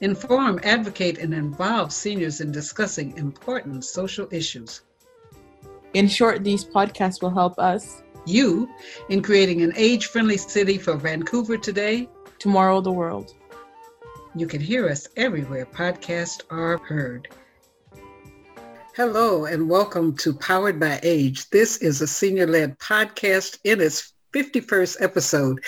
inform, advocate, and involve seniors in discussing important social issues. In short, these podcasts will help us, you, in creating an age friendly city for Vancouver today, tomorrow, the world. You can hear us everywhere podcasts are heard. Hello, and welcome to Powered by Age. This is a senior led podcast in its 51st episode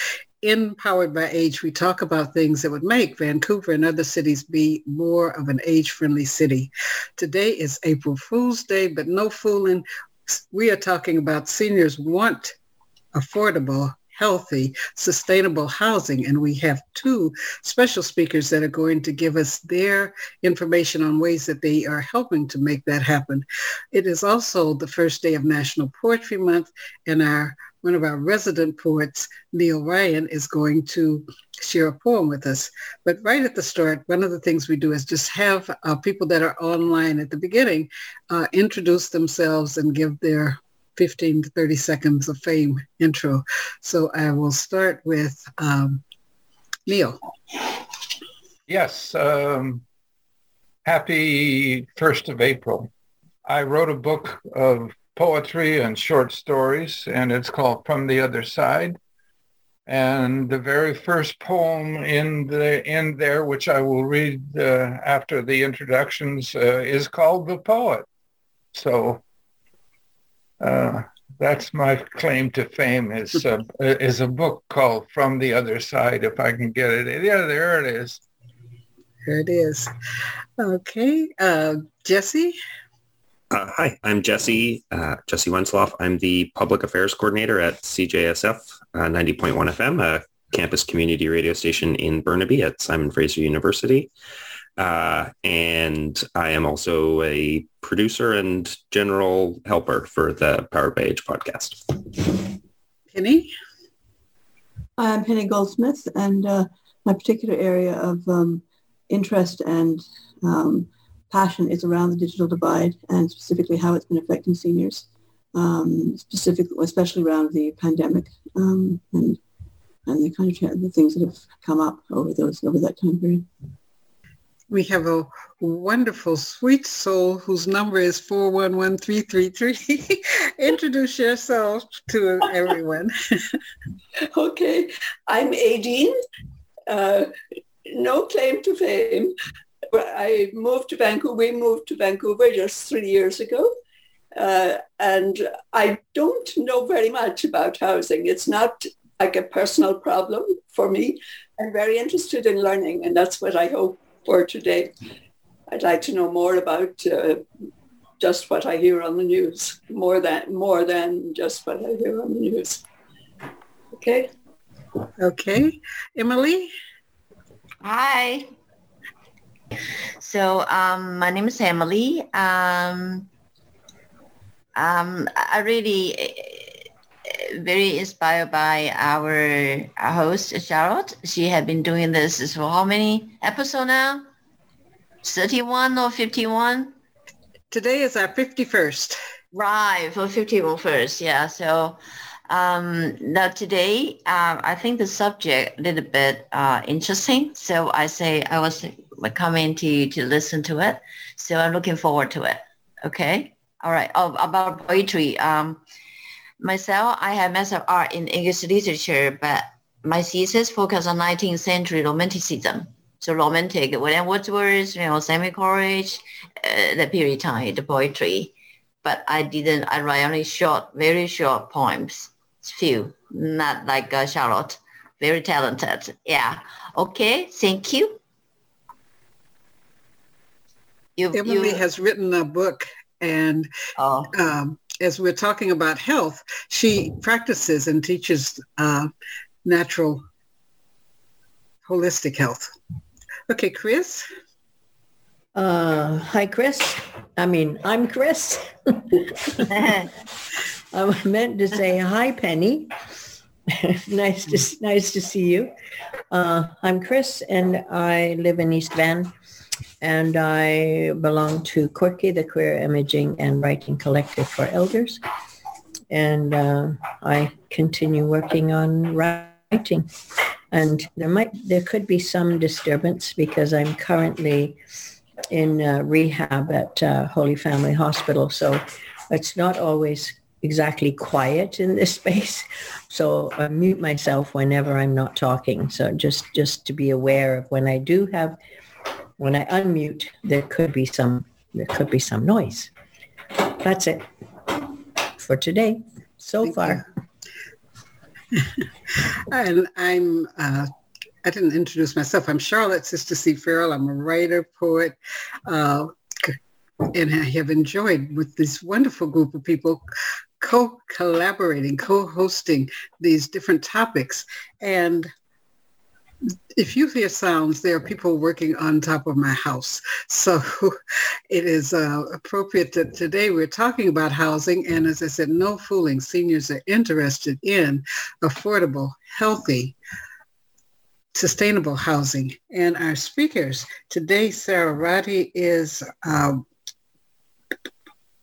in Powered by Age, we talk about things that would make Vancouver and other cities be more of an age-friendly city. Today is April Fool's Day, but no fooling. We are talking about seniors want affordable, healthy, sustainable housing. And we have two special speakers that are going to give us their information on ways that they are helping to make that happen. It is also the first day of National Poetry Month, and our one of our resident poets, Neil Ryan, is going to share a poem with us. But right at the start, one of the things we do is just have uh, people that are online at the beginning uh, introduce themselves and give their 15 to 30 seconds of fame intro. So I will start with um, Neil. Yes. Um, happy 1st of April. I wrote a book of poetry and short stories, and it's called From the Other Side. And the very first poem in the in there, which I will read uh, after the introductions, uh, is called "The Poet." So uh, that's my claim to fame is uh, is a book called "From the Other Side." If I can get it, yeah, there it is. There it is. Okay, uh, Jesse. Uh, hi, I'm Jesse, uh, Jesse Wensloff. I'm the Public Affairs Coordinator at CJSF uh, 90.1 FM, a campus community radio station in Burnaby at Simon Fraser University. Uh, and I am also a producer and general helper for the Power by Age podcast. Penny? I'm Penny Goldsmith, and uh, my particular area of um, interest and um, passion is around the digital divide and specifically how it's been affecting seniors, um, specifically, especially around the pandemic um, and and the kind of the things that have come up over those over that time period. We have a wonderful, sweet soul whose number is 411333. Introduce yourself to everyone. okay, I'm Aideen. Uh, no claim to fame, I moved to Vancouver. We moved to Vancouver just three years ago. Uh, and I don't know very much about housing. It's not like a personal problem for me. I'm very interested in learning, and that's what I hope for today. I'd like to know more about uh, just what I hear on the news, more than more than just what I hear on the news. Okay. Okay, Emily. Hi. So um, my name is Emily. Um, um, I really uh, very inspired by our, our host Charlotte. She had been doing this for how many episodes now? 31 or 51? Today is our 51st. Right, for 51 first, yeah. So um, now today, uh, I think the subject a little bit uh, interesting. So I say I was coming to to listen to it. So I'm looking forward to it. Okay. All right. Oh, about poetry. Um, myself, I have master of art in English literature, but my thesis focused on 19th century romanticism. So romantic, William Wordsworth, you know, Samuel Coleridge, uh, the period time, the poetry. But I didn't, I write only short, very short poems, few, not like uh, Charlotte, very talented. Yeah. Okay. Thank you. You, Emily you... has written a book and oh. um, as we're talking about health, she practices and teaches uh, natural holistic health. Okay, Chris? Uh, hi, Chris. I mean, I'm Chris. I meant to say hi, Penny. nice to nice to see you. Uh, I'm Chris, and I live in East Van, and I belong to Quirk-e, the Queer Imaging and Writing Collective for Elders, and uh, I continue working on writing. And there might there could be some disturbance because I'm currently in uh, rehab at uh, Holy Family Hospital, so it's not always exactly quiet in this space. So I mute myself whenever I'm not talking. So just just to be aware of when I do have when I unmute, there could be some there could be some noise. That's it for today so Thank far. and I'm uh, I didn't introduce myself. I'm Charlotte Sister C. Farrell. I'm a writer, poet, uh, and I have enjoyed with this wonderful group of people co-collaborating, co-hosting these different topics. And if you hear sounds, there are people working on top of my house. So it is uh, appropriate that today we're talking about housing. And as I said, no fooling, seniors are interested in affordable, healthy, sustainable housing. And our speakers today, Sarah Roddy is um,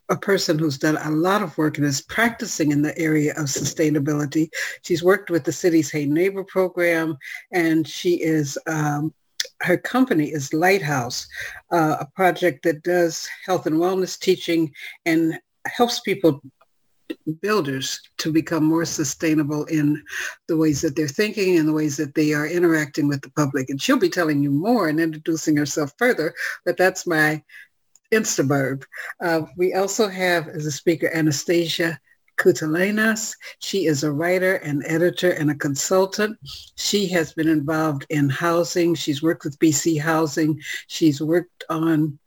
a person who's done a lot of work and is practicing in the area of sustainability. She's worked with the city's Hey Neighbor program, and she is um, her company is Lighthouse, uh, a project that does health and wellness teaching and helps people builders to become more sustainable in the ways that they're thinking and the ways that they are interacting with the public. And she'll be telling you more and introducing herself further, but that's my Instaburb. Uh, we also have as a speaker Anastasia Kutalenas. She is a writer, an editor, and a consultant. She has been involved in housing. She's worked with BC Housing. She's worked on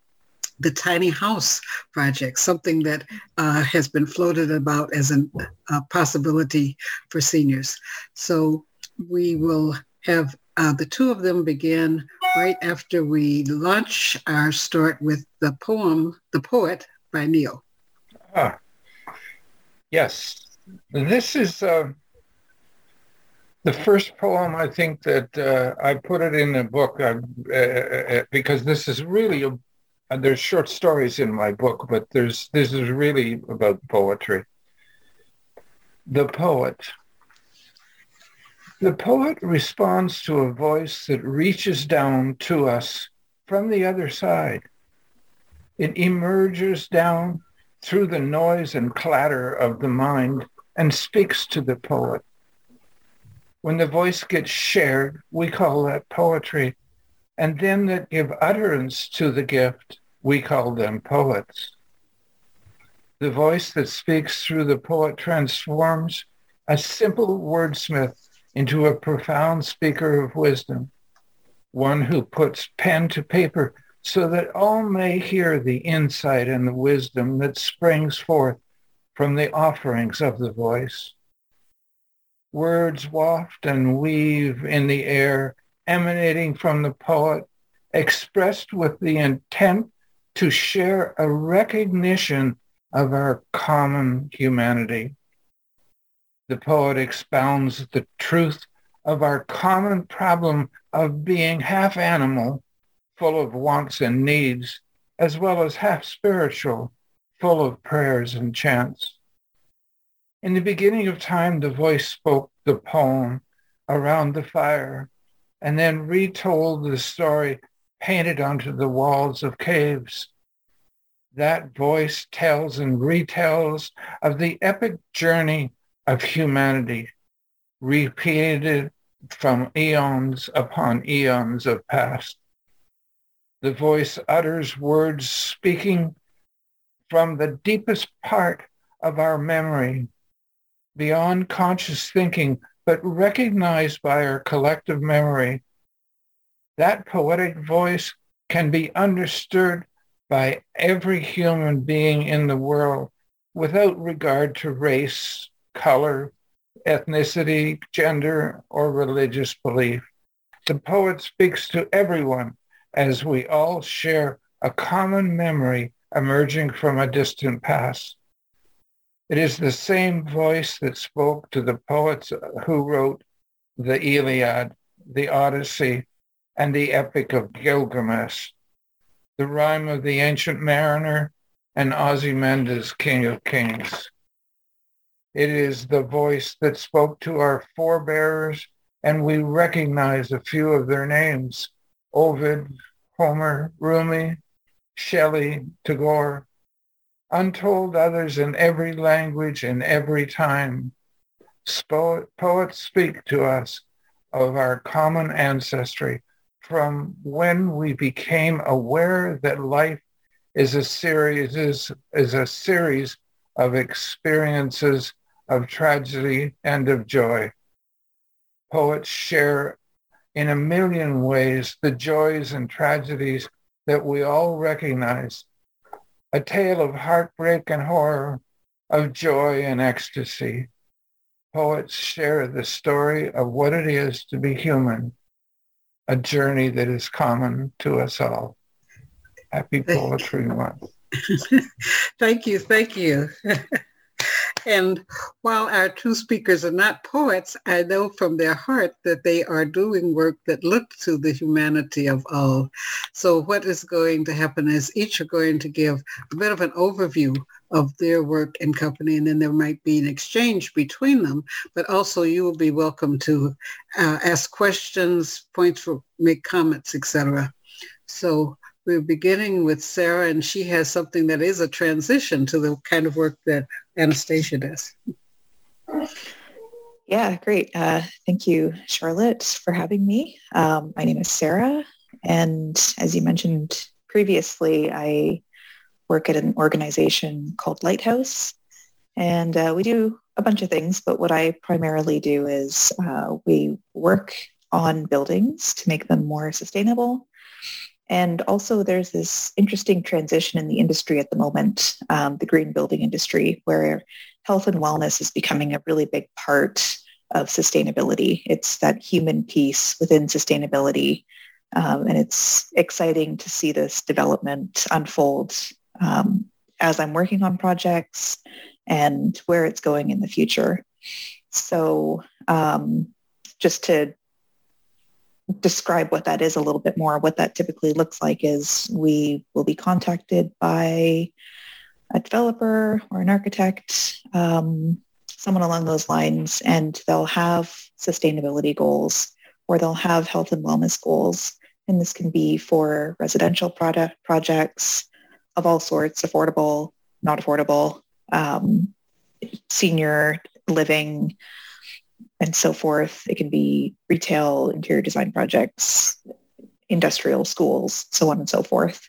the tiny house project, something that uh, has been floated about as a possibility for seniors. So we will have uh, the two of them begin right after we launch our start with the poem, The Poet by Neil. Ah, yes. This is uh, the first poem I think that uh, I put it in the book uh, uh, uh because this is really a, there's short stories in my book, but there's this is really about poetry. The poet. The poet responds to a voice that reaches down to us from the other side. It emerges down through the noise and clatter of the mind and speaks to the poet. When the voice gets shared, we call that poetry. And them that give utterance to the gift, we call them poets. The voice that speaks through the poet transforms a simple wordsmith into a profound speaker of wisdom, one who puts pen to paper so that all may hear the insight and the wisdom that springs forth from the offerings of the voice. Words waft and weave in the air, emanating from the poet, expressed with the intent to share a recognition of our common humanity the poet expounds the truth of our common problem of being half animal, full of wants and needs, as well as half spiritual, full of prayers and chants. In the beginning of time, the voice spoke the poem around the fire and then retold the story painted onto the walls of caves. That voice tells and retells of the epic journey of humanity repeated from eons upon eons of past. The voice utters words speaking from the deepest part of our memory, beyond conscious thinking, but recognized by our collective memory. That poetic voice can be understood by every human being in the world without regard to race, color, ethnicity, gender, or religious belief. The poet speaks to everyone as we all share a common memory emerging from a distant past. It is the same voice that spoke to the poets who wrote the Iliad, the Odyssey, and the Epic of Gilgamesh, the rhyme of the ancient mariner, and Ozymandias, King of Kings. It is the voice that spoke to our forebears, and we recognize a few of their names, Ovid, Homer, Rumi, Shelley, Tagore, untold others in every language and every time. poets speak to us of our common ancestry from when we became aware that life is a series is, is a series of experiences of tragedy and of joy. Poets share in a million ways the joys and tragedies that we all recognize. A tale of heartbreak and horror, of joy and ecstasy. Poets share the story of what it is to be human, a journey that is common to us all. Happy Poetry Month. thank you, thank you. And while our two speakers are not poets, I know from their heart that they are doing work that looks to the humanity of all. So what is going to happen is each are going to give a bit of an overview of their work and company, and then there might be an exchange between them. But also you will be welcome to uh, ask questions, points for, make comments, etc. So we're beginning with Sarah, and she has something that is a transition to the kind of work that Anastasia does. Yeah, great. Uh, thank you, Charlotte, for having me. Um, my name is Sarah, and as you mentioned previously, I work at an organization called Lighthouse, and uh, we do a bunch of things, but what I primarily do is uh, we work on buildings to make them more sustainable and also there's this interesting transition in the industry at the moment, um, the green building industry, where health and wellness is becoming a really big part of sustainability. It's that human piece within sustainability. Um, and it's exciting to see this development unfold um, as I'm working on projects and where it's going in the future. So um, just to describe what that is a little bit more. What that typically looks like is we will be contacted by a developer or an architect, um, someone along those lines, and they'll have sustainability goals or they'll have health and wellness goals. And this can be for residential product projects of all sorts, affordable, not affordable, um, senior living, and so forth. It can be retail, interior design projects, industrial schools, so on and so forth.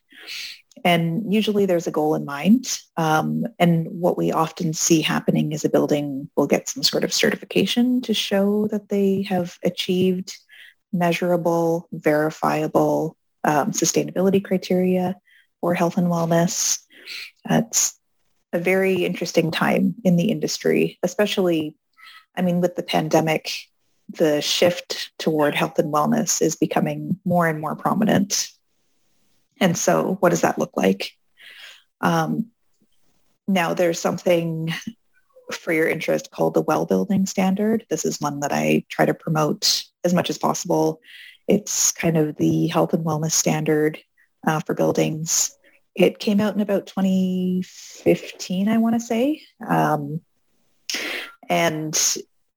And usually there's a goal in mind. Um, and what we often see happening is a building will get some sort of certification to show that they have achieved measurable, verifiable um, sustainability criteria for health and wellness. It's a very interesting time in the industry, especially I mean, with the pandemic, the shift toward health and wellness is becoming more and more prominent. And so what does that look like? Um, now there's something for your interest called the well building standard. This is one that I try to promote as much as possible. It's kind of the health and wellness standard uh, for buildings. It came out in about 2015, I want to say. Um, and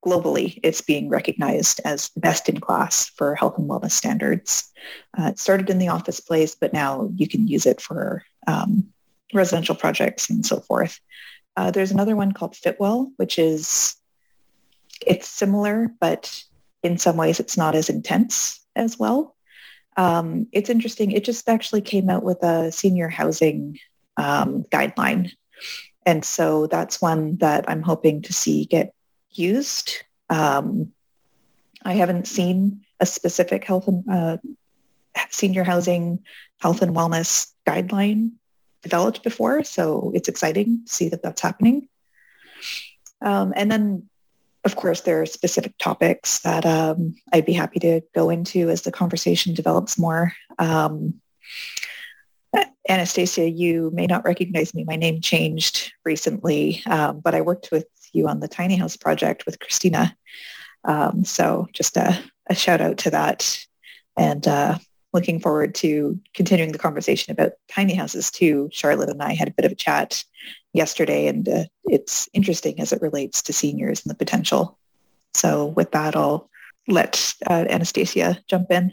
globally, it's being recognized as best in class for health and wellness standards. Uh, it started in the office place, but now you can use it for um, residential projects and so forth. Uh, there's another one called Fitwel, which is, it's similar, but in some ways it's not as intense as well. Um, it's interesting. It just actually came out with a senior housing um, guideline and so that's one that I'm hoping to see get used. Um, I haven't seen a specific health and uh, senior housing health and wellness guideline developed before, so it's exciting to see that that's happening. Um, and then, of course, there are specific topics that um, I'd be happy to go into as the conversation develops more. Um, Anastasia, you may not recognize me. My name changed recently, um, but I worked with you on the tiny house project with Christina. Um, so just a, a, shout out to that. And uh, looking forward to continuing the conversation about tiny houses too. Charlotte and I had a bit of a chat yesterday and uh, it's interesting as it relates to seniors and the potential. So with that, I'll let uh, Anastasia jump in.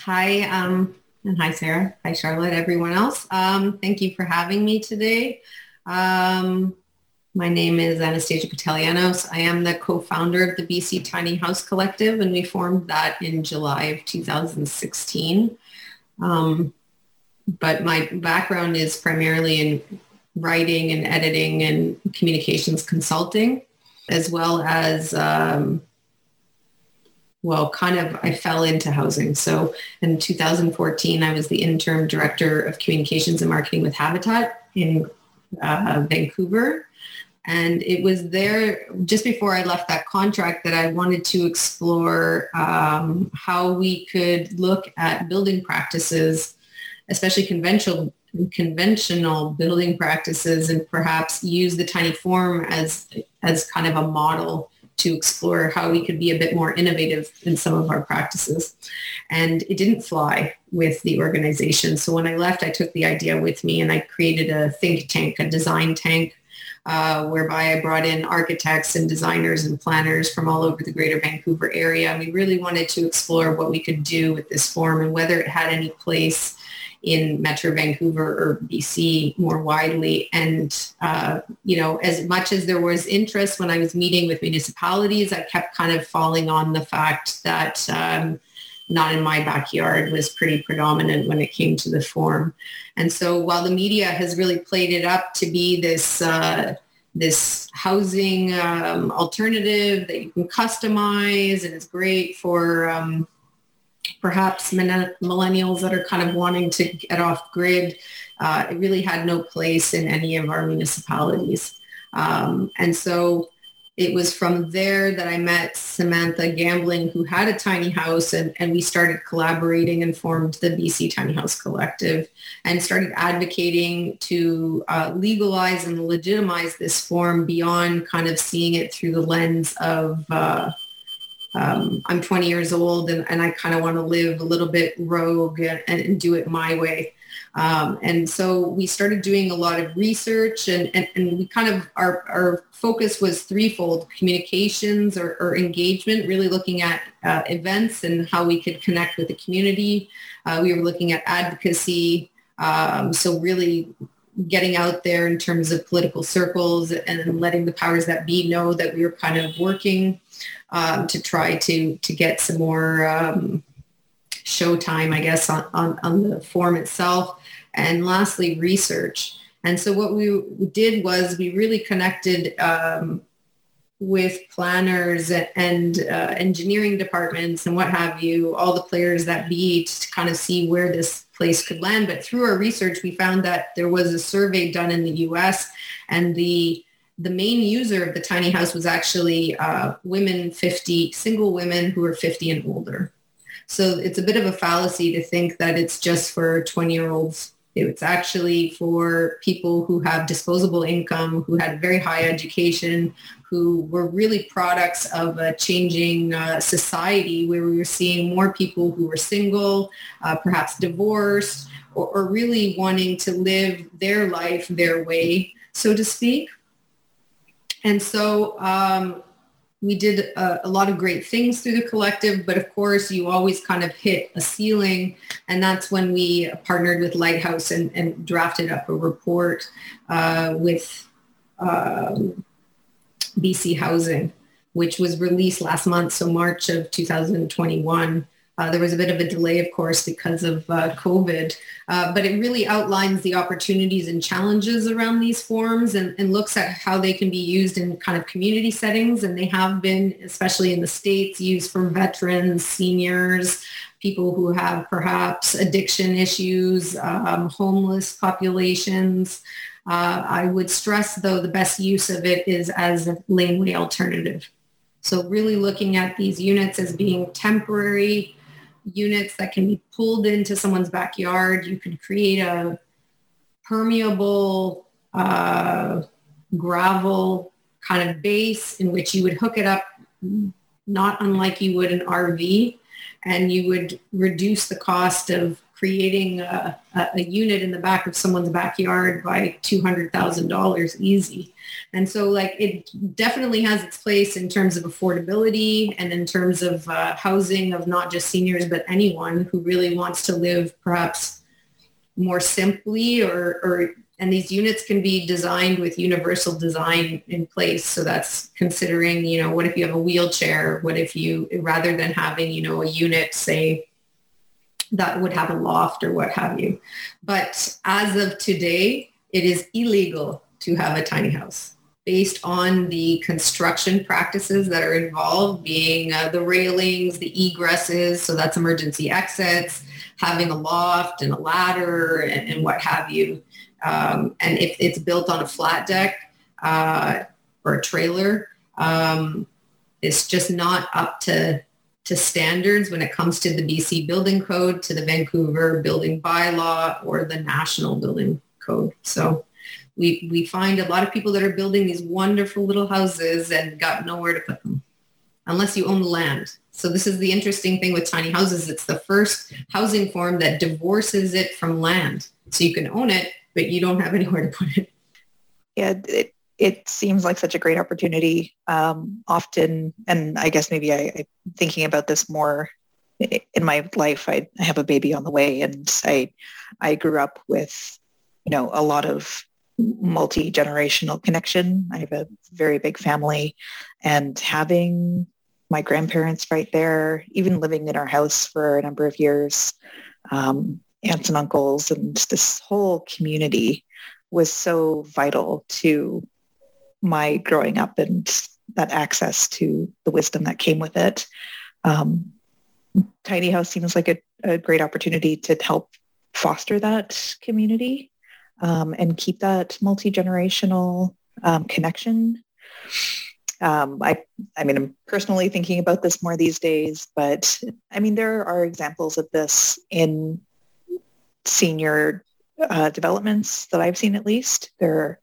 Hi, um, and hi, Sarah. Hi, Charlotte, everyone else. Um, thank you for having me today. Um, my name is Anastasia Patelianos. I am the co-founder of the BC Tiny House Collective, and we formed that in July of 2016. Um, but my background is primarily in writing and editing and communications consulting, as well as um, well, kind of, I fell into housing. So in 2014, I was the interim director of communications and marketing with Habitat in uh, Vancouver. And it was there just before I left that contract that I wanted to explore um, how we could look at building practices, especially conventional conventional building practices, and perhaps use the tiny form as as kind of a model to explore how we could be a bit more innovative in some of our practices. And it didn't fly with the organization. So when I left, I took the idea with me and I created a think tank, a design tank, uh, whereby I brought in architects and designers and planners from all over the greater Vancouver area. And we really wanted to explore what we could do with this form and whether it had any place in Metro Vancouver or BC more widely. And, uh, you know, as much as there was interest when I was meeting with municipalities, I kept kind of falling on the fact that um, not in my backyard was pretty predominant when it came to the form. And so while the media has really played it up to be this, uh, this housing um, alternative that you can customize and it's great for um, perhaps millennials that are kind of wanting to get off grid. Uh, it really had no place in any of our municipalities. Um, and so it was from there that I met Samantha Gambling, who had a tiny house, and, and we started collaborating and formed the BC Tiny House Collective and started advocating to uh, legalize and legitimize this form beyond kind of seeing it through the lens of uh, um, I'm 20 years old and, and I kind of want to live a little bit rogue and, and do it my way. Um, and so we started doing a lot of research and, and, and we kind of, our, our focus was threefold, communications or, or engagement, really looking at uh, events and how we could connect with the community. Uh, we were looking at advocacy. Um, so really getting out there in terms of political circles and letting the powers that be know that we were kind of working um, to try to to get some more um, showtime, I guess, on, on, on the form itself. And lastly, research. And so what we did was we really connected um, with planners and uh, engineering departments and what have you, all the players that be to kind of see where this place could land. But through our research, we found that there was a survey done in the US and the the main user of the tiny house was actually uh, women 50, single women who were 50 and older. So it's a bit of a fallacy to think that it's just for 20 year olds. It's actually for people who have disposable income, who had very high education, who were really products of a changing uh, society where we were seeing more people who were single, uh, perhaps divorced, or, or really wanting to live their life their way, so to speak. And so um, we did a, a, lot of great things through the collective, but of course you always kind of hit a ceiling. And that's when we partnered with Lighthouse and, and drafted up a report uh, with um, BC Housing, which was released last month, so March of 2021. Uh, there was a bit of a delay, of course, because of uh, COVID, uh, but it really outlines the opportunities and challenges around these forms and, and, looks at how they can be used in kind of community settings. And they have been, especially in the States, used for veterans, seniors, people who have perhaps addiction issues, um, homeless populations. Uh, I would stress, though, the best use of it is as a laneway alternative. So really looking at these units as being temporary, units that can be pulled into someone's backyard. You could create a permeable uh, gravel kind of base in which you would hook it up not unlike you would an RV and you would reduce the cost of creating a, a, unit in the back of someone's backyard by $200,000 easy. And so like it definitely has its place in terms of affordability and in terms of uh, housing of not just seniors, but anyone who really wants to live perhaps more simply or, or and these units can be designed with universal design in place. So that's considering, you know, what if you have a wheelchair? What if you, rather than having, you know, a unit, say, that would have a loft or what have you. But as of today, it is illegal to have a tiny house based on the construction practices that are involved, being uh, the railings, the egresses, so that's emergency exits, having a loft and a ladder and, and what have you. Um, and if it's built on a flat deck uh, or a trailer, um, it's just not up to to standards when it comes to the BC building code, to the Vancouver building bylaw or the national building code. So we, we find a lot of people that are building these wonderful little houses and got nowhere to put them unless you own the land. So this is the interesting thing with tiny houses. It's the first housing form that divorces it from land. So you can own it, but you don't have anywhere to put it. Yeah, it, it seems like such a great opportunity um, often. And I guess maybe I, I'm thinking about this more in my life. I, I have a baby on the way and I, I grew up with, you know, a lot of multi-generational connection. I have a very big family and having my grandparents right there, even living in our house for a number of years, um, aunts and uncles and this whole community was so vital to my growing up and that access to the wisdom that came with it. Um, Tiny House seems like a, a, great opportunity to help foster that community um, and keep that multi-generational um, connection. Um, I, I mean, I'm personally thinking about this more these days, but I mean, there are examples of this in senior uh, developments that I've seen at least. There,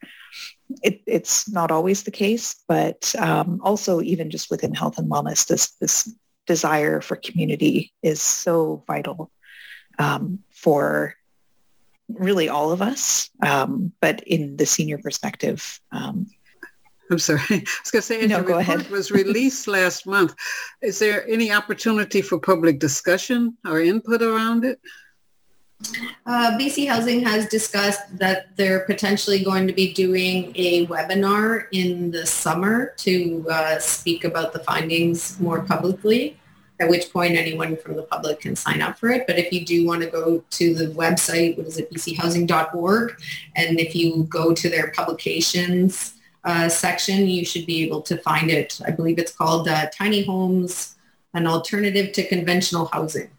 it, it's not always the case, but um, also even just within health and wellness, this this desire for community is so vital um, for really all of us. Um, but in the senior perspective, um, I'm sorry. I was going to say, no, go ahead. was released last month. Is there any opportunity for public discussion or input around it? Uh, BC Housing has discussed that they're potentially going to be doing a webinar in the summer to uh, speak about the findings more publicly, at which point anyone from the public can sign up for it. But if you do want to go to the website, what is it, bchousing.org, and if you go to their publications uh, section, you should be able to find it. I believe it's called uh, Tiny Homes, an Alternative to Conventional Housing.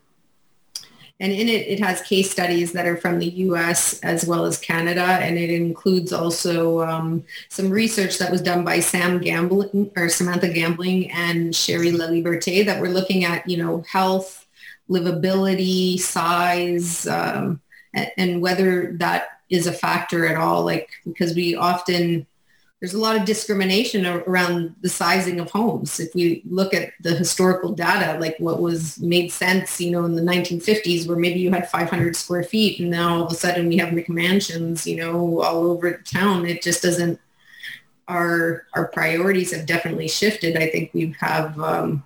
And in it, it has case studies that are from the U.S. as well as Canada, and it includes also um, some research that was done by Sam Gambling or Samantha Gambling and Sherry Liberté that were looking at, you know, health, livability, size, um, and, and whether that is a factor at all. Like because we often there's a lot of discrimination around the sizing of homes. If we look at the historical data, like what was made sense, you know, in the 1950s, where maybe you had 500 square feet, and now all of a sudden we have McMansions, you know, all over the town. It just doesn't. Our our priorities have definitely shifted. I think we have. Um,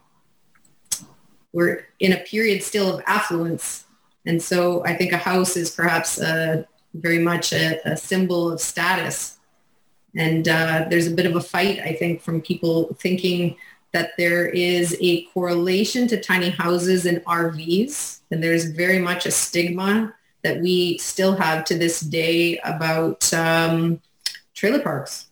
we're in a period still of affluence, and so I think a house is perhaps a, very much a, a symbol of status and uh, there's a bit of a fight, I think, from people thinking that there is a correlation to tiny houses and RVs. And there's very much a stigma that we still have to this day about um, trailer parks.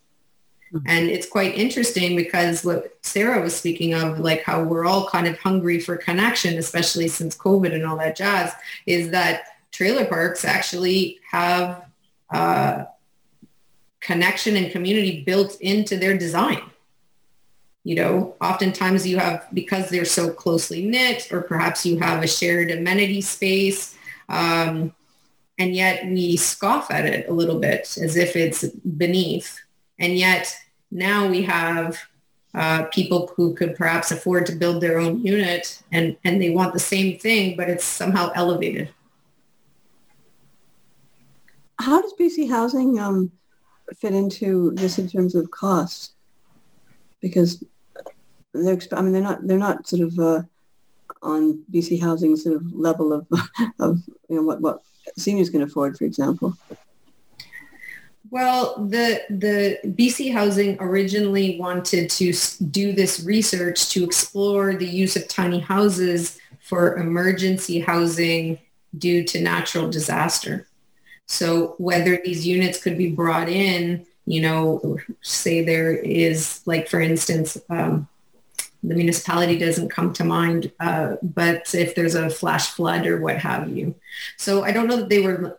Mm-hmm. And it's quite interesting because what Sarah was speaking of, like how we're all kind of hungry for connection, especially since COVID and all that jazz, is that trailer parks actually have uh, connection and community built into their design. you know, oftentimes you have, because they're so closely knit, or perhaps you have a shared amenity space, um, and yet we scoff at it a little bit as if it's beneath. And yet now we have uh, people who could perhaps afford to build their own unit and, and they want the same thing, but it's somehow elevated. How does BC Housing um, fit into this in terms of cost? Because they're, I mean, they're not, they're not sort of uh, on BC Housing sort of level of, of you know, what, what seniors can afford, for example. Well, the the BC Housing originally wanted to do this research to explore the use of tiny houses for emergency housing due to natural disaster. So whether these units could be brought in, you know, say there is like, for instance, um, the municipality doesn't come to mind, uh, but if there's a flash flood or what have you. So I don't know that they were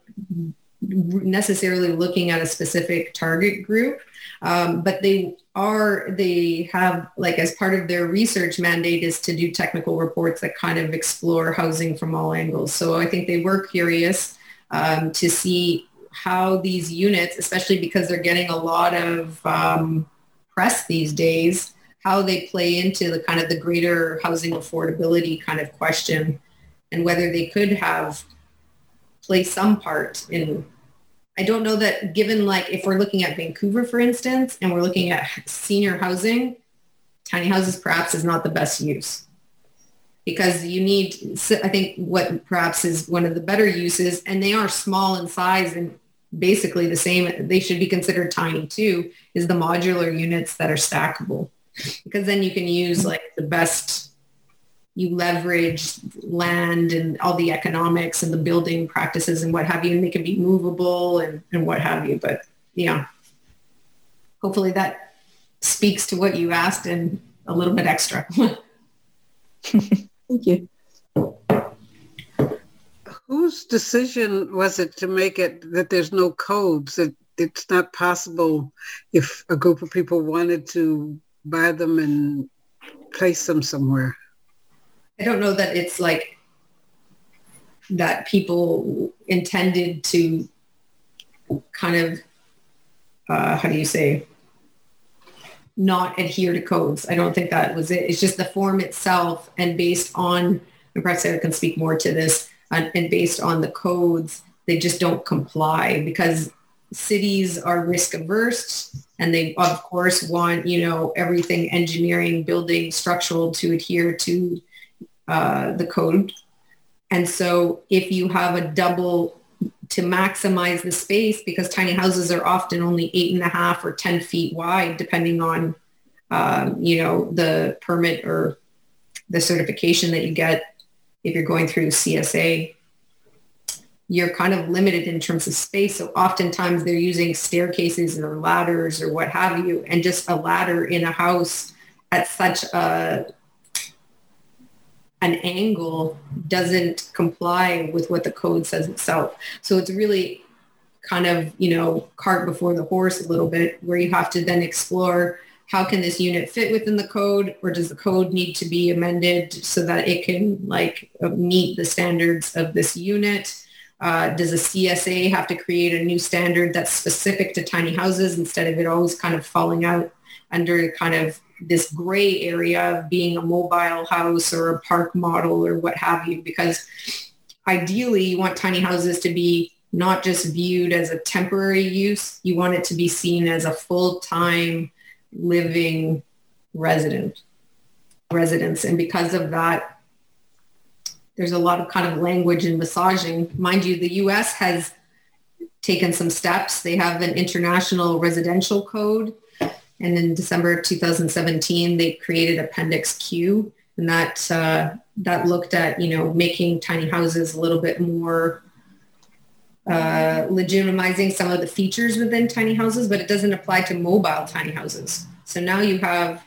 necessarily looking at a specific target group, um, but they are, they have like as part of their research mandate is to do technical reports that kind of explore housing from all angles. So I think they were curious um, to see how these units, especially because they're getting a lot of um, press these days, how they play into the kind of the greater housing affordability kind of question and whether they could have play some part in I don't know that given like if we're looking at Vancouver, for instance, and we're looking at senior housing, tiny houses perhaps is not the best use because you need, I think what perhaps is one of the better uses, and they are small in size and basically the same, they should be considered tiny too, is the modular units that are stackable because then you can use like the best you leverage land and all the economics and the building practices and what have you, and they can be movable and, and what have you. But yeah, hopefully that speaks to what you asked and a little bit extra. Thank you. Whose decision was it to make it that there's no codes, that it's not possible if a group of people wanted to buy them and place them somewhere? I don't know that it's like that people intended to kind of, uh, how do you say, not adhere to codes. I don't think that was it. It's just the form itself and based on, and perhaps I can speak more to this, and, and based on the codes, they just don't comply because cities are risk averse and they of course want, you know, everything engineering, building, structural to adhere to uh, the code. And so if you have a double to maximize the space, because tiny houses are often only eight and a half or 10 feet wide, depending on, um, you know, the permit or the certification that you get if you're going through CSA, you're kind of limited in terms of space. So oftentimes they're using staircases or ladders or what have you, and just a ladder in a house at such a an angle doesn't comply with what the code says itself. So it's really kind of, you know, cart before the horse a little bit where you have to then explore how can this unit fit within the code or does the code need to be amended so that it can like meet the standards of this unit? Uh, does a CSA have to create a new standard that's specific to tiny houses instead of it always kind of falling out under kind of this gray area of being a mobile house or a park model or what have you, because ideally you want tiny houses to be not just viewed as a temporary use, you want it to be seen as a full-time living resident residence. And because of that, there's a lot of kind of language and massaging. Mind you, the US has taken some steps. They have an international residential code and in December of 2017, they created Appendix Q, and that uh, that looked at you know making tiny houses a little bit more uh, legitimizing some of the features within tiny houses, but it doesn't apply to mobile tiny houses. So now you have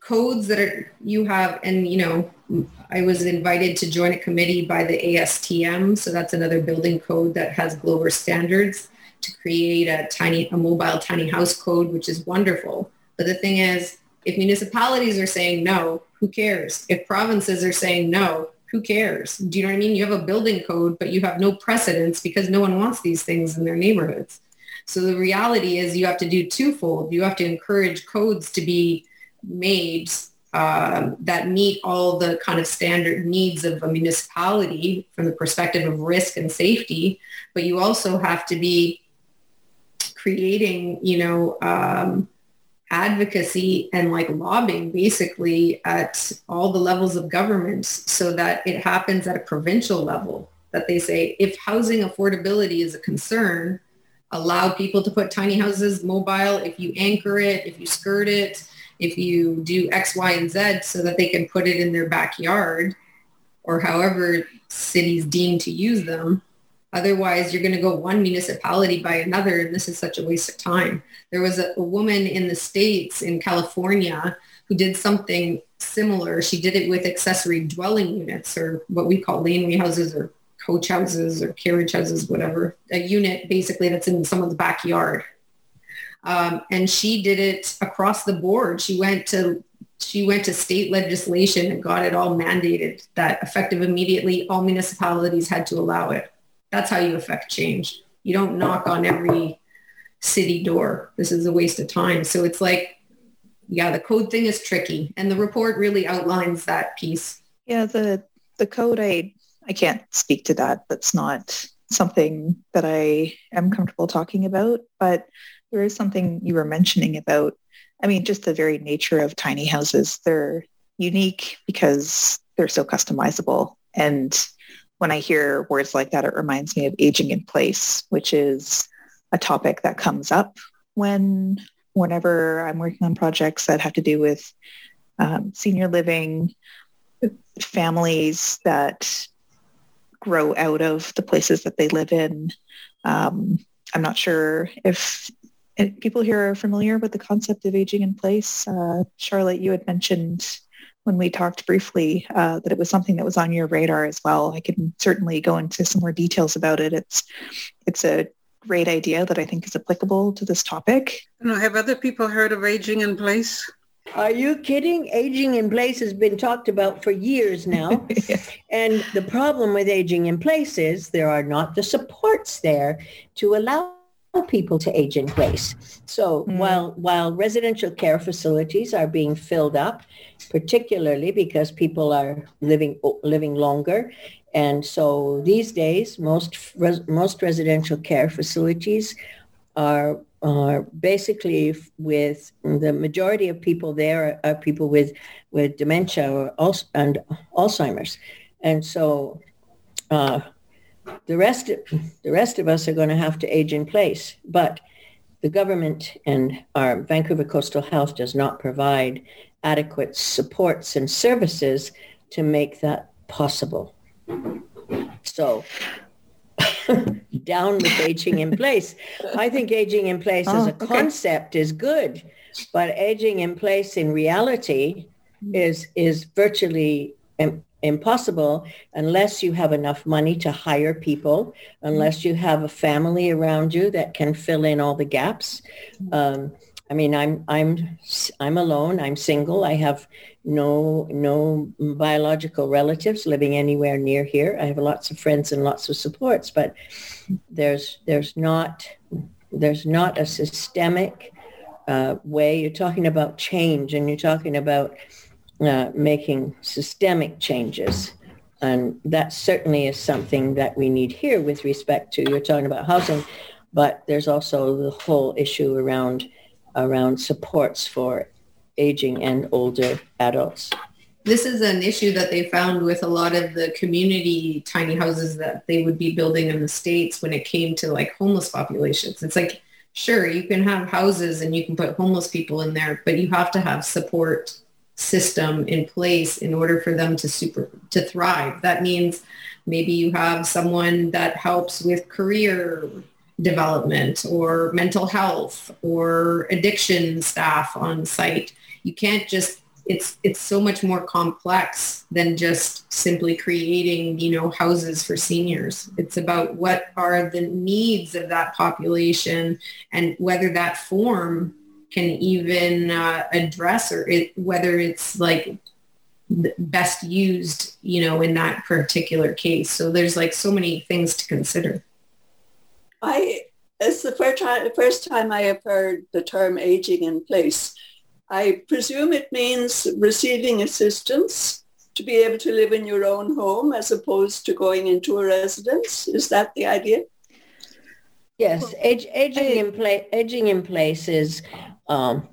codes that are you have, and you know, I was invited to join a committee by the ASTM, so that's another building code that has global standards to create a tiny, a mobile tiny house code, which is wonderful. But the thing is, if municipalities are saying no, who cares? If provinces are saying no, who cares? Do you know what I mean? You have a building code, but you have no precedence because no one wants these things in their neighborhoods. So the reality is you have to do twofold. You have to encourage codes to be made um, that meet all the kind of standard needs of a municipality from the perspective of risk and safety, but you also have to be creating, you know, um, advocacy and like lobbying basically at all the levels of government so that it happens at a provincial level that they say if housing affordability is a concern allow people to put tiny houses mobile if you anchor it if you skirt it if you do X, Y, and Z so that they can put it in their backyard or however cities deem to use them. Otherwise, you're going to go one municipality by another, and this is such a waste of time. There was a, a woman in the States, in California, who did something similar. She did it with accessory dwelling units, or what we call laneway houses, or coach houses, or carriage houses, whatever. A unit basically that's in someone's backyard. Um, and she did it across the board. She went to she went to state legislation and got it all mandated that effective immediately all municipalities had to allow it. That's how you affect change. You don't knock on every city door. This is a waste of time. So it's like, yeah, the code thing is tricky. And the report really outlines that piece. Yeah, the the code I I can't speak to that. That's not something that I am comfortable talking about. But there is something you were mentioning about, I mean, just the very nature of tiny houses. They're unique because they're so customizable. And when I hear words like that, it reminds me of aging in place, which is a topic that comes up when whenever I'm working on projects that have to do with um, senior living, families that grow out of the places that they live in. Um, I'm not sure if people here are familiar with the concept of aging in place. Uh, Charlotte, you had mentioned when we talked briefly uh, that it was something that was on your radar as well. I can certainly go into some more details about it. It's it's a great idea that I think is applicable to this topic. know, have other people heard of aging in place? Are you kidding? Aging in place has been talked about for years now. And the problem with aging in place is there are not the supports there to allow people to age in place. So mm. while while residential care facilities are being filled up, particularly because people are living living longer, and so these days most res, most residential care facilities are are basically with the majority of people there are, are people with with dementia or and Alzheimer's, and so. Uh, the rest, the rest of us are going to have to age in place. But the government and our Vancouver Coastal Health does not provide adequate supports and services to make that possible. So down with aging in place. I think aging in place oh, as a okay. concept is good, but aging in place in reality hmm. is is virtually um, impossible unless you have enough money to hire people, unless you have a family around you that can fill in all the gaps. Um, I mean, I'm I'm I'm alone. I'm single. I have no no biological relatives living anywhere near here. I have lots of friends and lots of supports, but there's there's not there's not a systemic uh, way. You're talking about change, and you're talking about uh, making systemic changes. And that certainly is something that we need here with respect to, you're talking about housing, but there's also the whole issue around, around supports for aging and older adults. This is an issue that they found with a lot of the community tiny houses that they would be building in the States when it came to like homeless populations. It's like, sure, you can have houses and you can put homeless people in there, but you have to have support system in place in order for them to super to thrive. That means maybe you have someone that helps with career development or mental health or addiction staff on site. You can't just it's it's so much more complex than just simply creating, you know, houses for seniors. It's about what are the needs of that population and whether that form can even uh, address or it, whether it's like best used, you know, in that particular case. So there's like so many things to consider. I, it's the first time, first time I have heard the term aging in place. I presume it means receiving assistance to be able to live in your own home as opposed to going into a residence. Is that the idea? Yes, age, aging in place. Aging in place is um,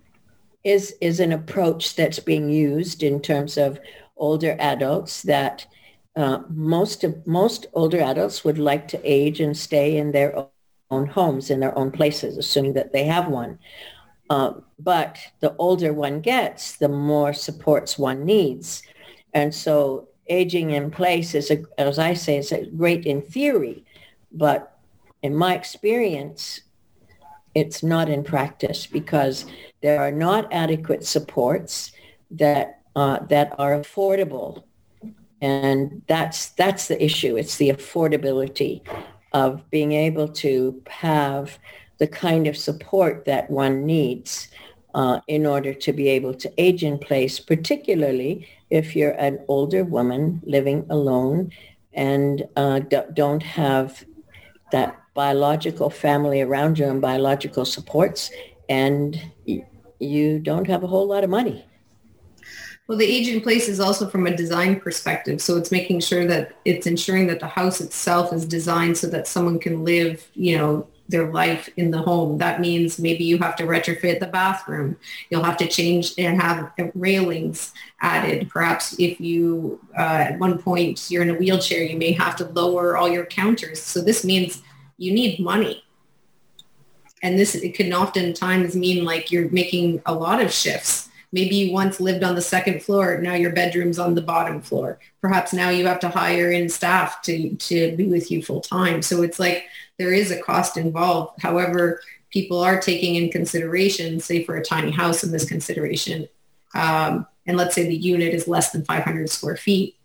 is is an approach that's being used in terms of older adults that uh, most of most older adults would like to age and stay in their own homes in their own places, assuming that they have one. Uh, but the older one gets, the more supports one needs, and so aging in place is, a, as I say, is great in theory, but in my experience, it's not in practice because there are not adequate supports that uh, that are affordable, and that's that's the issue. It's the affordability of being able to have the kind of support that one needs uh, in order to be able to age in place, particularly if you're an older woman living alone and uh, don't have that biological family around you and biological supports, and you don't have a whole lot of money. Well, the age in place is also from a design perspective. So it's making sure that it's ensuring that the house itself is designed so that someone can live, you know, their life in the home. That means maybe you have to retrofit the bathroom. You'll have to change and have railings added. Perhaps if you, uh, at one point, you're in a wheelchair, you may have to lower all your counters. So this means you need money. And this it can oftentimes mean like you're making a lot of shifts. Maybe you once lived on the second floor. Now your bedroom's on the bottom floor. Perhaps now you have to hire in staff to, to be with you full time. So it's like there is a cost involved. However, people are taking in consideration, say for a tiny house in this consideration, um, and let's say the unit is less than 500 square feet.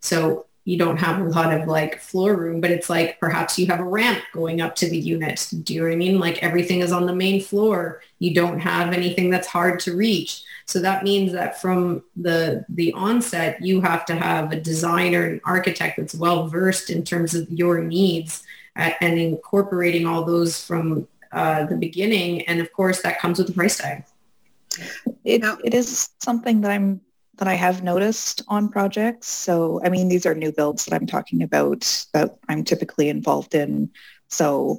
So you don't have a lot of like floor room, but it's like perhaps you have a ramp going up to the unit. Do you know what I mean? Like everything is on the main floor. You don't have anything that's hard to reach. So that means that from the the onset, you have to have a designer, an architect that's well versed in terms of your needs uh, and incorporating all those from uh, the beginning. And of course, that comes with a price tag. It, it is something that I'm that I have noticed on projects. So, I mean, these are new builds that I'm talking about that I'm typically involved in. So,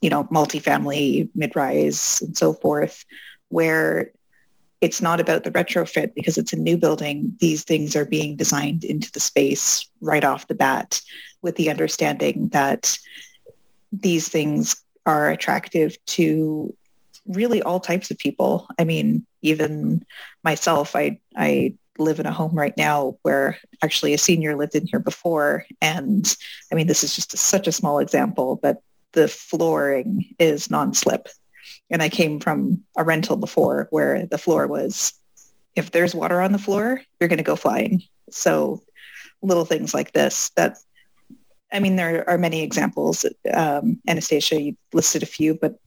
you know, multifamily, mid-rise, and so forth, where it's not about the retrofit because it's a new building. These things are being designed into the space right off the bat with the understanding that these things are attractive to really all types of people. I mean, even myself, I, I live in a home right now where actually a senior lived in here before. And I mean, this is just a, such a small example, but the flooring is non-slip. And I came from a rental before where the floor was, if there's water on the floor, you're going to go flying. So little things like this that, I mean, there are many examples. Um, Anastasia, you listed a few, but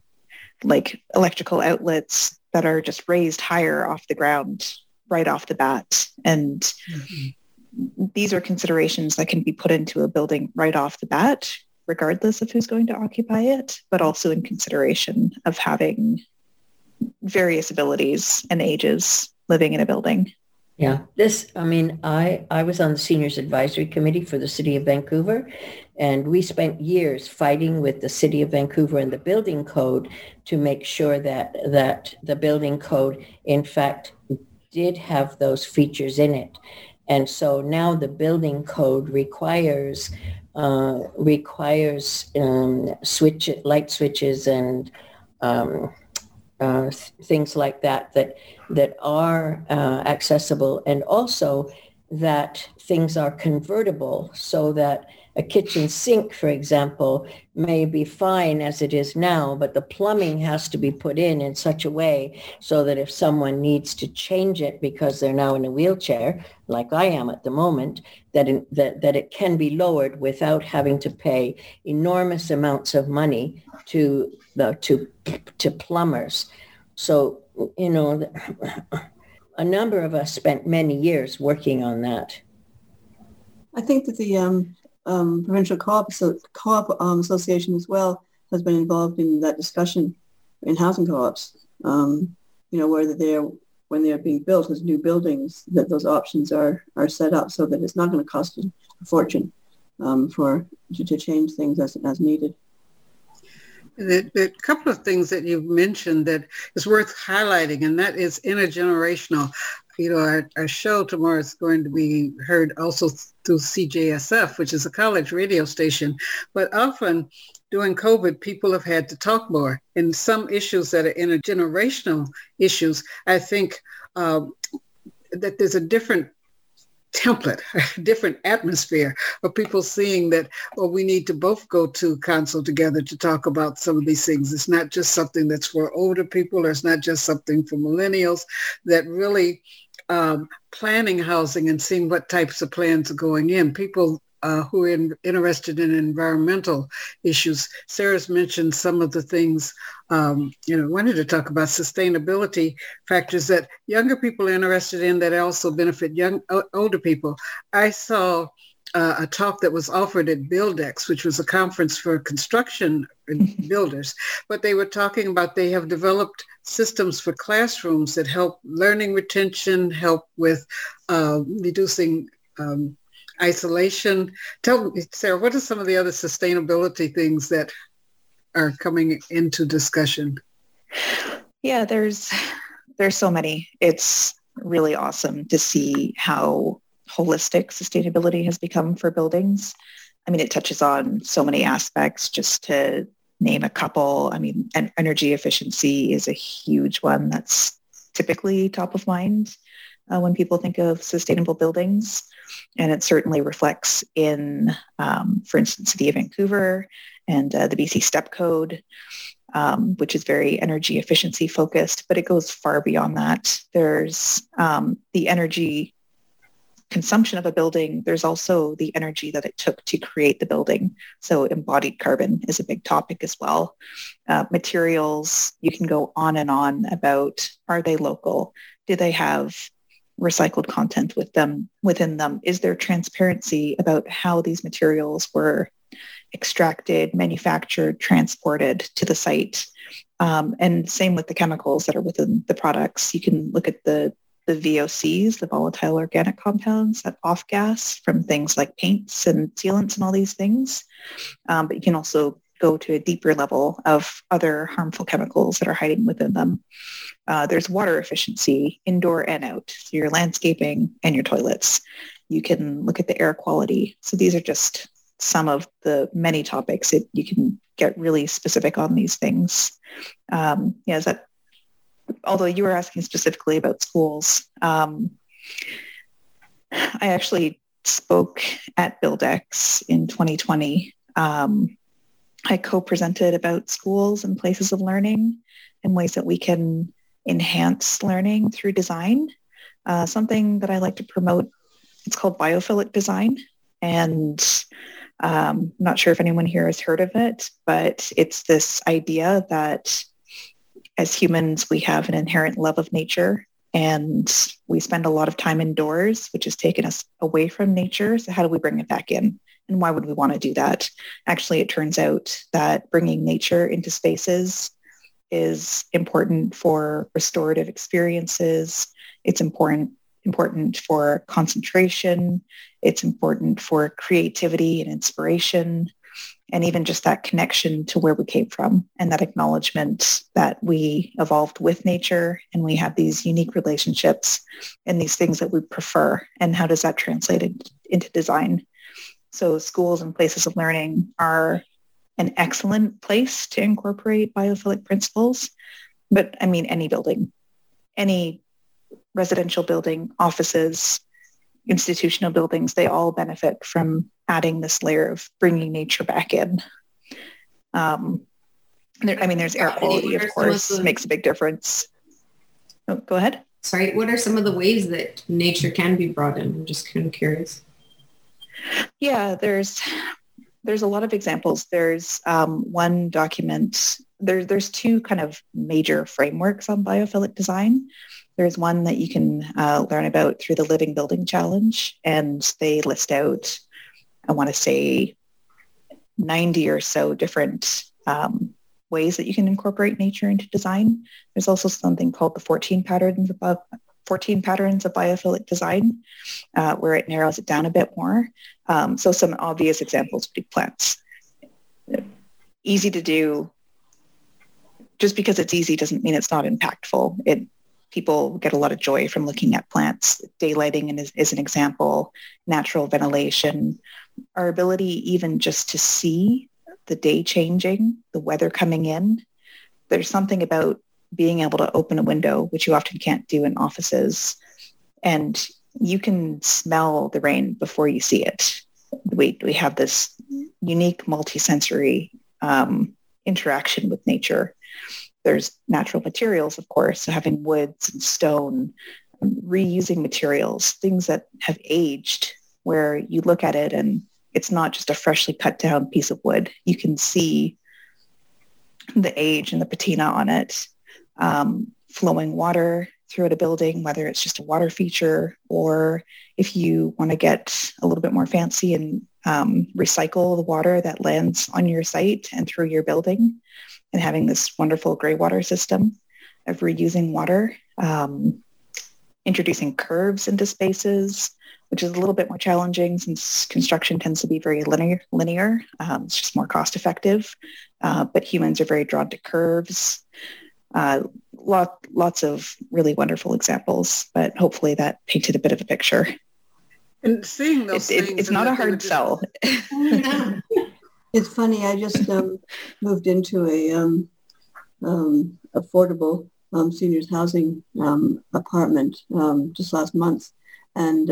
like electrical outlets that are just raised higher off the ground right off the bat. And mm-hmm. these are considerations that can be put into a building right off the bat, regardless of who's going to occupy it, but also in consideration of having various abilities and ages living in a building. Yeah, this, I mean, I, I was on the seniors advisory committee for the city of Vancouver, and we spent years fighting with the city of Vancouver and the building code to make sure that, that the building code, in fact, did have those features in it. And so now the building code requires uh, requires um, switch light switches and um, uh, things like that that that are uh, accessible, and also that things are convertible so that a kitchen sink, for example, may be fine as it is now, but the plumbing has to be put in in such a way so that if someone needs to change it because they're now in a wheelchair, like I am at the moment, that, in, that, that it can be lowered without having to pay enormous amounts of money to, the, to, to plumbers. So, you know, a number of us spent many years working on that. I think that the um, um, provincial co-op, so, co-op um, association as well has been involved in that discussion in housing co-ops. Um, you know, whether they're when they're being built as new buildings, that those options are are set up so that it's not going to cost a fortune um, for to, to change things as as needed. The, the couple of things that you've mentioned that is worth highlighting, and that is intergenerational. You know, our, our show tomorrow is going to be heard also through CJSF, which is a college radio station. But often during COVID, people have had to talk more. And some issues that are intergenerational issues, I think um, that there's a different template, a different atmosphere of people seeing that, well, we need to both go to council together to talk about some of these things. It's not just something that's for older people or it's not just something for millennials that really um, planning housing and seeing what types of plans are going in. People uh, who are in, interested in environmental issues. Sarah's mentioned some of the things, um, you know, wanted to talk about sustainability factors that younger people are interested in that also benefit young older people. I saw uh, a talk that was offered at Buildex, which was a conference for construction builders, but they were talking about they have developed systems for classrooms that help learning retention, help with uh, reducing um, isolation. Tell me, Sarah, what are some of the other sustainability things that are coming into discussion? Yeah, there's there's so many. It's really awesome to see how holistic sustainability has become for buildings. I mean, it touches on so many aspects. Just to name a couple, I mean, energy efficiency is a huge one that's typically top of mind uh, when people think of sustainable buildings. And it certainly reflects in, um, for instance, City of Vancouver and uh, the BC STEP Code, um, which is very energy efficiency focused, but it goes far beyond that. There's um, the energy consumption of a building, there's also the energy that it took to create the building. So embodied carbon is a big topic as well. Uh, materials, you can go on and on about are they local? Do they have recycled content with them within them? Is there transparency about how these materials were extracted, manufactured, transported to the site? Um, and same with the chemicals that are within the products. You can look at the the VOCs, the volatile organic compounds that off gas from things like paints and sealants and all these things. Um, but you can also go to a deeper level of other harmful chemicals that are hiding within them. Uh, there's water efficiency indoor and out, so your landscaping and your toilets. You can look at the air quality. So these are just some of the many topics that you can get really specific on these things. Um, yeah, is that, although you were asking specifically about schools, um, I actually spoke at Buildex in 2020 um, I co-presented about schools and places of learning and ways that we can enhance learning through design. Uh, something that I like to promote, it's called biophilic design. And um, I'm not sure if anyone here has heard of it, but it's this idea that as humans, we have an inherent love of nature and we spend a lot of time indoors, which has taken us away from nature. So how do we bring it back in? And why would we want to do that? Actually, it turns out that bringing nature into spaces is important for restorative experiences. It's important important for concentration. It's important for creativity and inspiration and even just that connection to where we came from and that acknowledgement that we evolved with nature and we have these unique relationships and these things that we prefer and how does that translate into design so schools and places of learning are an excellent place to incorporate biophilic principles. But I mean, any building, any residential building, offices, institutional buildings, they all benefit from adding this layer of bringing nature back in. Um, there, I mean, there's air quality, of course, of the, makes a big difference. Oh, go ahead. Sorry, what are some of the ways that nature can be brought in? I'm just kind of curious. Yeah, there's there's a lot of examples. There's um, one document, there, there's two kind of major frameworks on biophilic design. There's one that you can uh, learn about through the Living Building Challenge, and they list out, I want to say, 90 or so different um, ways that you can incorporate nature into design. There's also something called the 14 patterns of 14 patterns of biophilic design, uh, where it narrows it down a bit more. Um, so some obvious examples would be plants. Easy to do. Just because it's easy doesn't mean it's not impactful. It people get a lot of joy from looking at plants. Daylighting is, is an example, natural ventilation, our ability even just to see the day changing, the weather coming in. There's something about being able to open a window, which you often can't do in offices, and you can smell the rain before you see it. We, we have this unique multisensory um, interaction with nature. There's natural materials, of course, so having woods and stone, um, reusing materials, things that have aged where you look at it and it's not just a freshly cut down piece of wood. You can see the age and the patina on it um, flowing water throughout a building, whether it's just a water feature or if you want to get a little bit more fancy and um, recycle the water that lands on your site and through your building and having this wonderful gray water system of reusing water, um, introducing curves into spaces, which is a little bit more challenging since construction tends to be very linear. linear. Um, it's just more cost effective, uh, but humans are very drawn to curves uh, lot, lots of really wonderful examples, but hopefully that painted a bit of a picture. And seeing those it, it, it's not a hard sell. it's funny. I just um, moved into a um, um, affordable um, seniors housing um, apartment um, just last month, and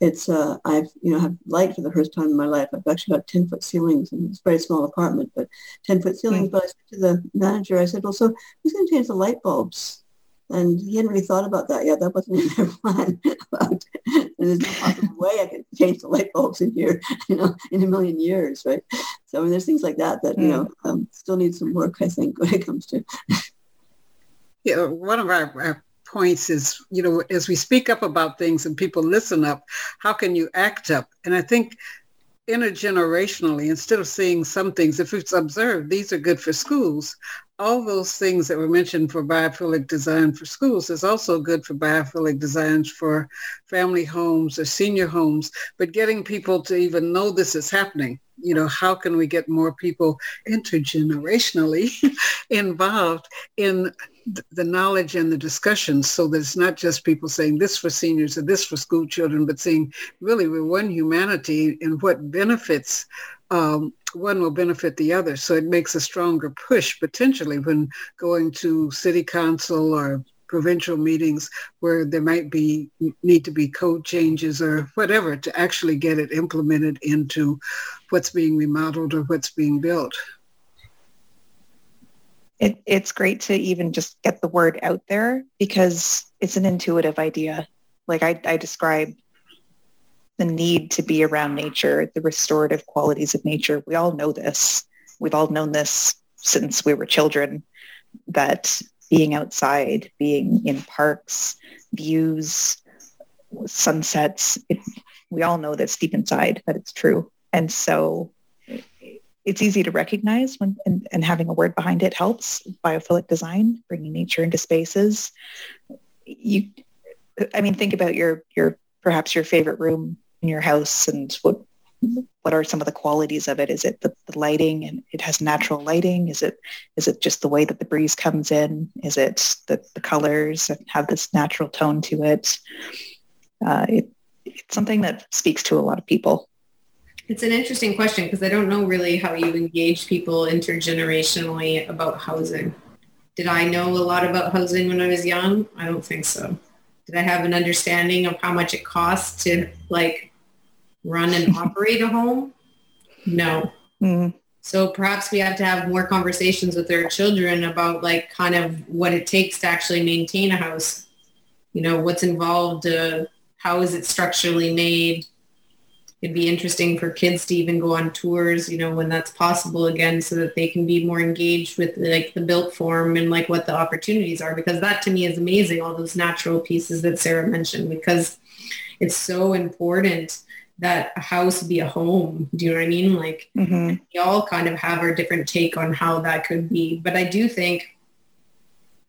it's uh, I've you know have light for the first time in my life. I've actually got ten foot ceilings, and it's a very small apartment, but ten foot ceilings. Mm. But I said to the manager, I said, "Well, so who's going to change the light bulbs?" And he hadn't really thought about that yet. That wasn't in their plan. About, there's no possible way I could change the light bulbs in here, you know, in a million years, right? So I mean, there's things like that that mm. you know um, still need some work. I think when it comes to. Yeah, one of our, our points is, you know, as we speak up about things and people listen up, how can you act up? And I think intergenerationally, instead of seeing some things, if it's observed, these are good for schools, all those things that were mentioned for biophilic design for schools is also good for biophilic designs for family homes or senior homes, but getting people to even know this is happening. You know, how can we get more people intergenerationally involved in the knowledge and the discussion so that it's not just people saying this for seniors or this for school children, but saying really we're one humanity and what benefits um, one will benefit the other. So it makes a stronger push potentially when going to city council or provincial meetings where there might be need to be code changes or whatever to actually get it implemented into what's being remodeled or what's being built it, it's great to even just get the word out there because it's an intuitive idea. Like I, I describe the need to be around nature, the restorative qualities of nature. We all know this. We've all known this since we were children, that being outside, being in parks, views, sunsets, it, we all know this deep inside that it's true. And so it's easy to recognize when and, and having a word behind it helps. Biophilic design, bringing nature into spaces. You, I mean, think about your your perhaps your favorite room in your house and what what are some of the qualities of it? Is it the, the, lighting and it has natural lighting? Is it is it just the way that the breeze comes in? Is it the, colors have this natural tone to it? Uh, it? It's something that speaks to a lot of people. It's an interesting question because I don't know really how you engage people intergenerationally about housing. Did I know a lot about housing when I was young? I don't think so. Did I have an understanding of how much it costs to like run and operate a home? No. Mm. So perhaps we have to have more conversations with our children about like kind of what it takes to actually maintain a house. You know, what's involved, uh, how is it structurally made? it'd be interesting for kids to even go on tours, you know, when that's possible again, so that they can be more engaged with like the built form and like what the opportunities are, because that to me is amazing, all those natural pieces that Sarah mentioned, because it's so important that a house be a home. Do you know what I mean? Like mm-hmm. we all kind of have our different take on how that could be. But I do think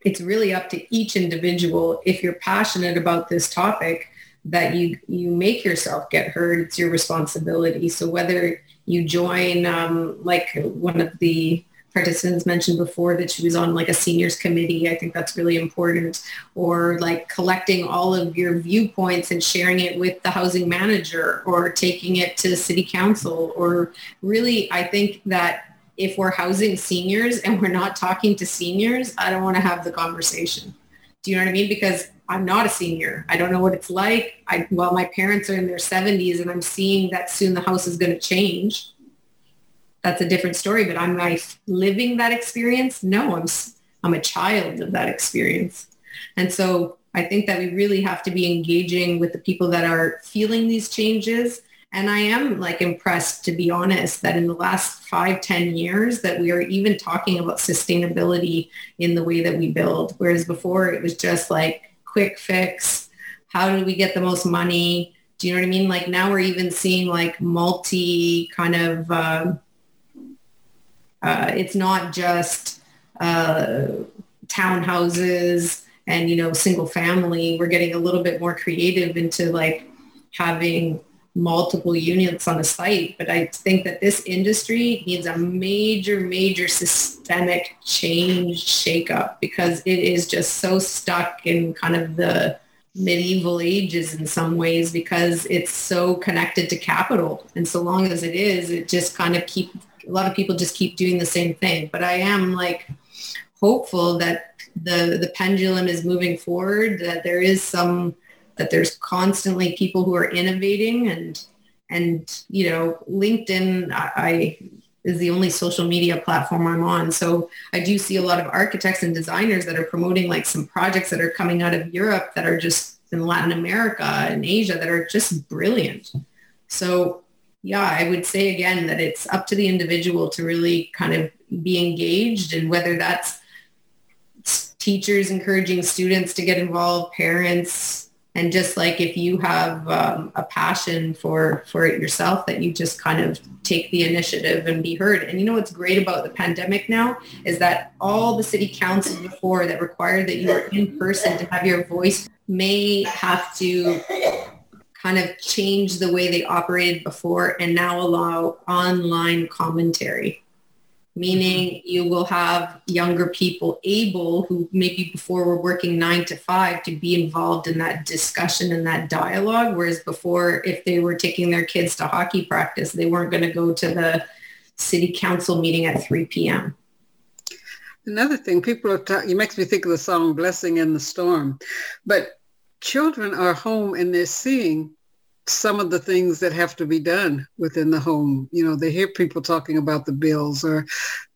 it's really up to each individual. If you're passionate about this topic, that you you make yourself get heard. It's your responsibility. So whether you join, um, like one of the participants mentioned before that she was on like a seniors committee. I think that's really important. Or like collecting all of your viewpoints and sharing it with the housing manager or taking it to city council. Or really, I think that if we're housing seniors and we're not talking to seniors, I don't want to have the conversation. Do you know what I mean? Because I'm not a senior. I don't know what it's like. I, well, my parents are in their 70s and I'm seeing that soon the house is going to change that's a different story. But I'm I living that experience? No, I'm I'm a child of that experience. And so I think that we really have to be engaging with the people that are feeling these changes. And I am like impressed, to be honest, that in the last five, ten years that we are even talking about sustainability in the way that we build. Whereas before it was just like quick fix. How do we get the most money? Do you know what I mean? Like now we're even seeing like multi kind of uh, uh, it's not just uh, townhouses and, you know, single family. We're getting a little bit more creative into like having multiple units on a site. But I think that this industry needs a major, major systemic change shakeup because it is just so stuck in kind of the medieval ages in some ways because it's so connected to capital. And so long as it is, it just kind of keeps a lot of people just keep doing the same thing. But I am like hopeful that the the pendulum is moving forward, that there is some that there's constantly people who are innovating and and you know LinkedIn I, I is the only social media platform I'm on. So I do see a lot of architects and designers that are promoting like some projects that are coming out of Europe that are just in Latin America and Asia that are just brilliant. So yeah, I would say again that it's up to the individual to really kind of be engaged and whether that's teachers encouraging students to get involved, parents, and just like if you have um, a passion for for it yourself that you just kind of take the initiative and be heard. And you know what's great about the pandemic now is that all the city councils before that required that you were in person to have your voice may have to kind of change the way they operated before and now allow online commentary. Meaning mm-hmm. you will have younger people able who maybe before were working nine to five to be involved in that discussion and that dialogue whereas before if they were taking their kids to hockey practice they weren't going to go to the city council meeting at 3 p.m another thing people are talking it makes me think of the song blessing in the storm but children are home and they're seeing some of the things that have to be done within the home. You know, they hear people talking about the bills or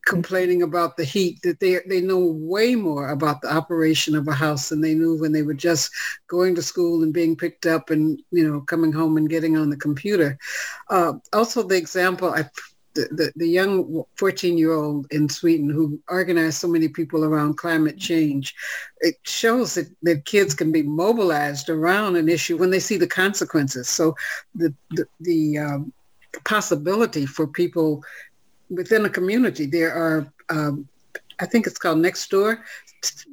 complaining about the heat that they they know way more about the operation of a house than they knew when they were just going to school and being picked up and you know coming home and getting on the computer. Uh, also, the example I the, the, young 14 year old in Sweden who organized so many people around climate change, it shows that, that kids can be mobilized around an issue when they see the consequences. So the, the, the um, possibility for people within a community, there are um, I think it's called Nextdoor.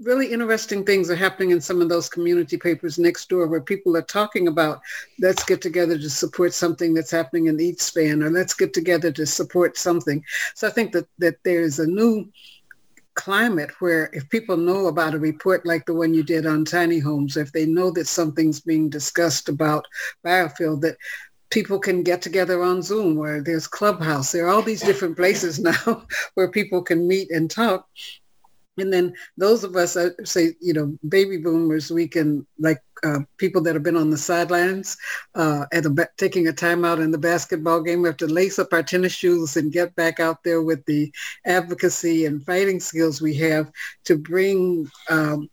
Really interesting things are happening in some of those community papers next door where people are talking about let's get together to support something that's happening in East Van or let's get together to support something. So I think that, that there's a new climate where if people know about a report like the one you did on tiny homes, if they know that something's being discussed about biofuel, that people can get together on Zoom, where there's Clubhouse. There are all these different places now where people can meet and talk. And then those of us, I say, you know, baby boomers, we can, like uh, people that have been on the sidelines uh, at a, taking a timeout in the basketball game, we have to lace up our tennis shoes and get back out there with the advocacy and fighting skills we have to bring um,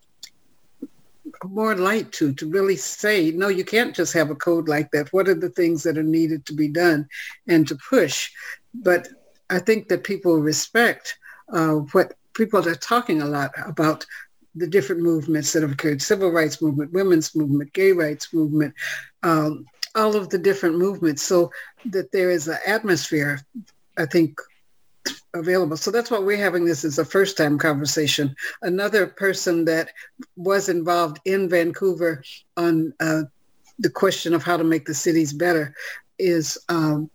more light to, to really say, no, you can't just have a code like that. What are the things that are needed to be done and to push? But I think that people respect uh, what people are talking a lot about the different movements that have occurred, civil rights movement, women's movement, gay rights movement, um, all of the different movements, so that there is an atmosphere, I think, available. So that's why we're having this as a first time conversation. Another person that was involved in Vancouver on uh, the question of how to make the cities better is um,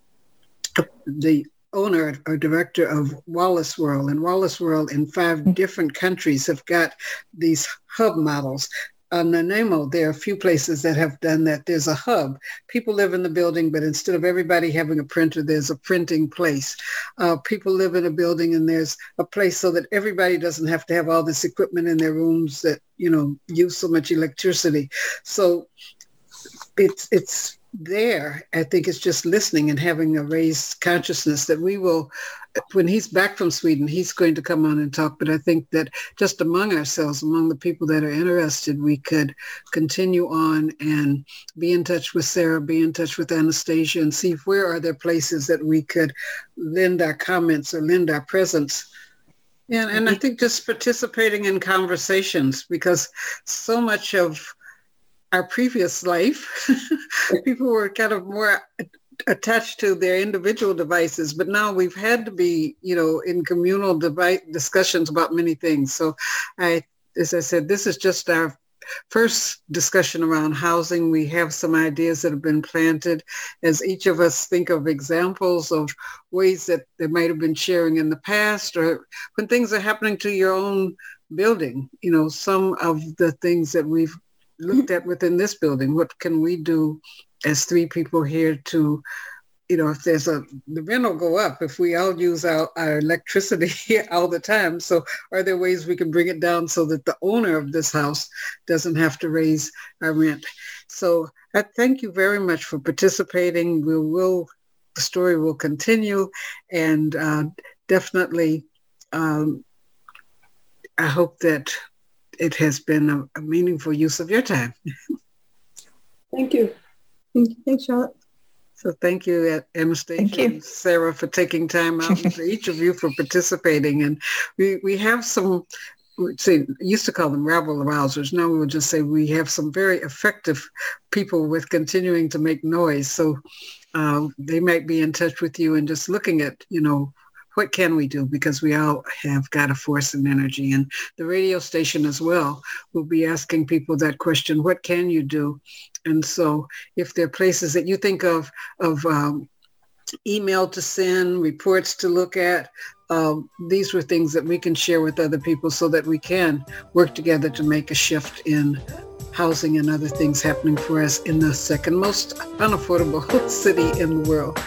the owner or director of Wallace World. And Wallace World in five different countries have got these hub models on Nanaimo, there are a few places that have done that. There's a hub. People live in the building, but instead of everybody having a printer, there's a printing place. Uh, people live in a building and there's a place so that everybody doesn't have to have all this equipment in their rooms that, you know, use so much electricity. So it's, it's there, I think it's just listening and having a raised consciousness that we will, when he's back from Sweden, he's going to come on and talk. But I think that just among ourselves, among the people that are interested, we could continue on and be in touch with Sarah, be in touch with Anastasia and see where are there places that we could lend our comments or lend our presence. And, and I mm-hmm. think just participating in conversations because so much of our previous life, people were kind of more attached to their individual devices, but now we've had to be, you know, in communal device discussions about many things. So I, as I said, this is just our first discussion around housing. We have some ideas that have been planted as each of us think of examples of ways that they might have been sharing in the past or when things are happening to your own building, you know, some of the things that we've looked at within this building. What can we do as three people here to, you know, if there's a, the rent will go up if we all use our, our electricity all the time. So are there ways we can bring it down so that the owner of this house doesn't have to raise our rent? So I thank you very much for participating. We will, the story will continue and uh, definitely um, I hope that it has been a, a meaningful use of your time. Thank you. Thank you. Thanks, Charlotte. So thank you, Anastasia thank you. and Sarah, for taking time out, and for each of you for participating. And we, we have some, say, used to call them rabble rousers. Now we will just say we have some very effective people with continuing to make noise. So uh, they might be in touch with you and just looking at, you know, what can we do? Because we all have got a force and energy. And the radio station as well will be asking people that question, what can you do? And so if there are places that you think of, of um, email to send, reports to look at, uh, these were things that we can share with other people so that we can work together to make a shift in housing and other things happening for us in the second most unaffordable city in the world.